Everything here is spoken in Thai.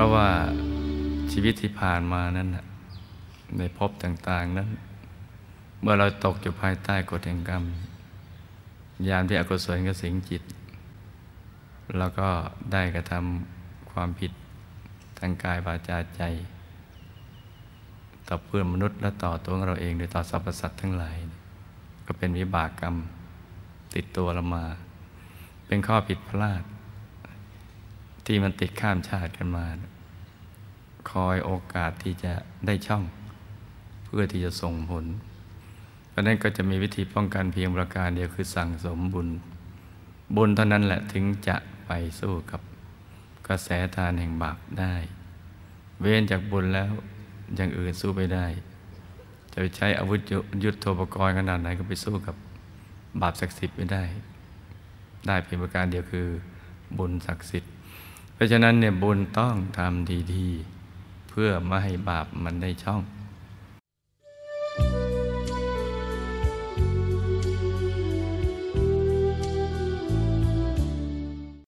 ราะว่าชีวิตที่ผ่านมานั้นในภพต่าง ๆ นั้น เมื่อเราตกอยู่ภายใต้กฎแห่งกรรม ยามที่อกุศลก็สิงจิต แล้วก็ได้กระทำความผิดทางกายวาจาใจ ต่อเพื่อนมนุษย์และต่อตัวเราเองโดยต่อสรรพสัตว์ทั้งหลาย ก็เป็นวิบากกรรมติดตัวเรามา เป็นข้อผิดพลาด ที่มันติดข้ามชาติกันมา คอยโอกาสที่จะได้ช่อง เพื่อที่จะส่งผล เพราะนั้นก็จะมีวิธีป้องกันเพียงประการเดียวคือสั่งสมบุญ บุญเท่านั้นแหละถึงจะไปสู้กับกระแสทานแห่งบาปได้ เว้นจากบุญแล้วอย่างอื่นสู้ไปได้ จะใช้อาวุธยุทโธปกรณ์ขนาดไหนก็ไปสู้กับบาปศักดิ์สิทธิ์ไม่ได้ ได้เพียงประการเดียวคือบุญศักดิ์สิทธิ์ ราะฉะนั้นเนี่ยบุญต้องทำดีๆ เพื่อไม่ให้บาปมันได้ช่อง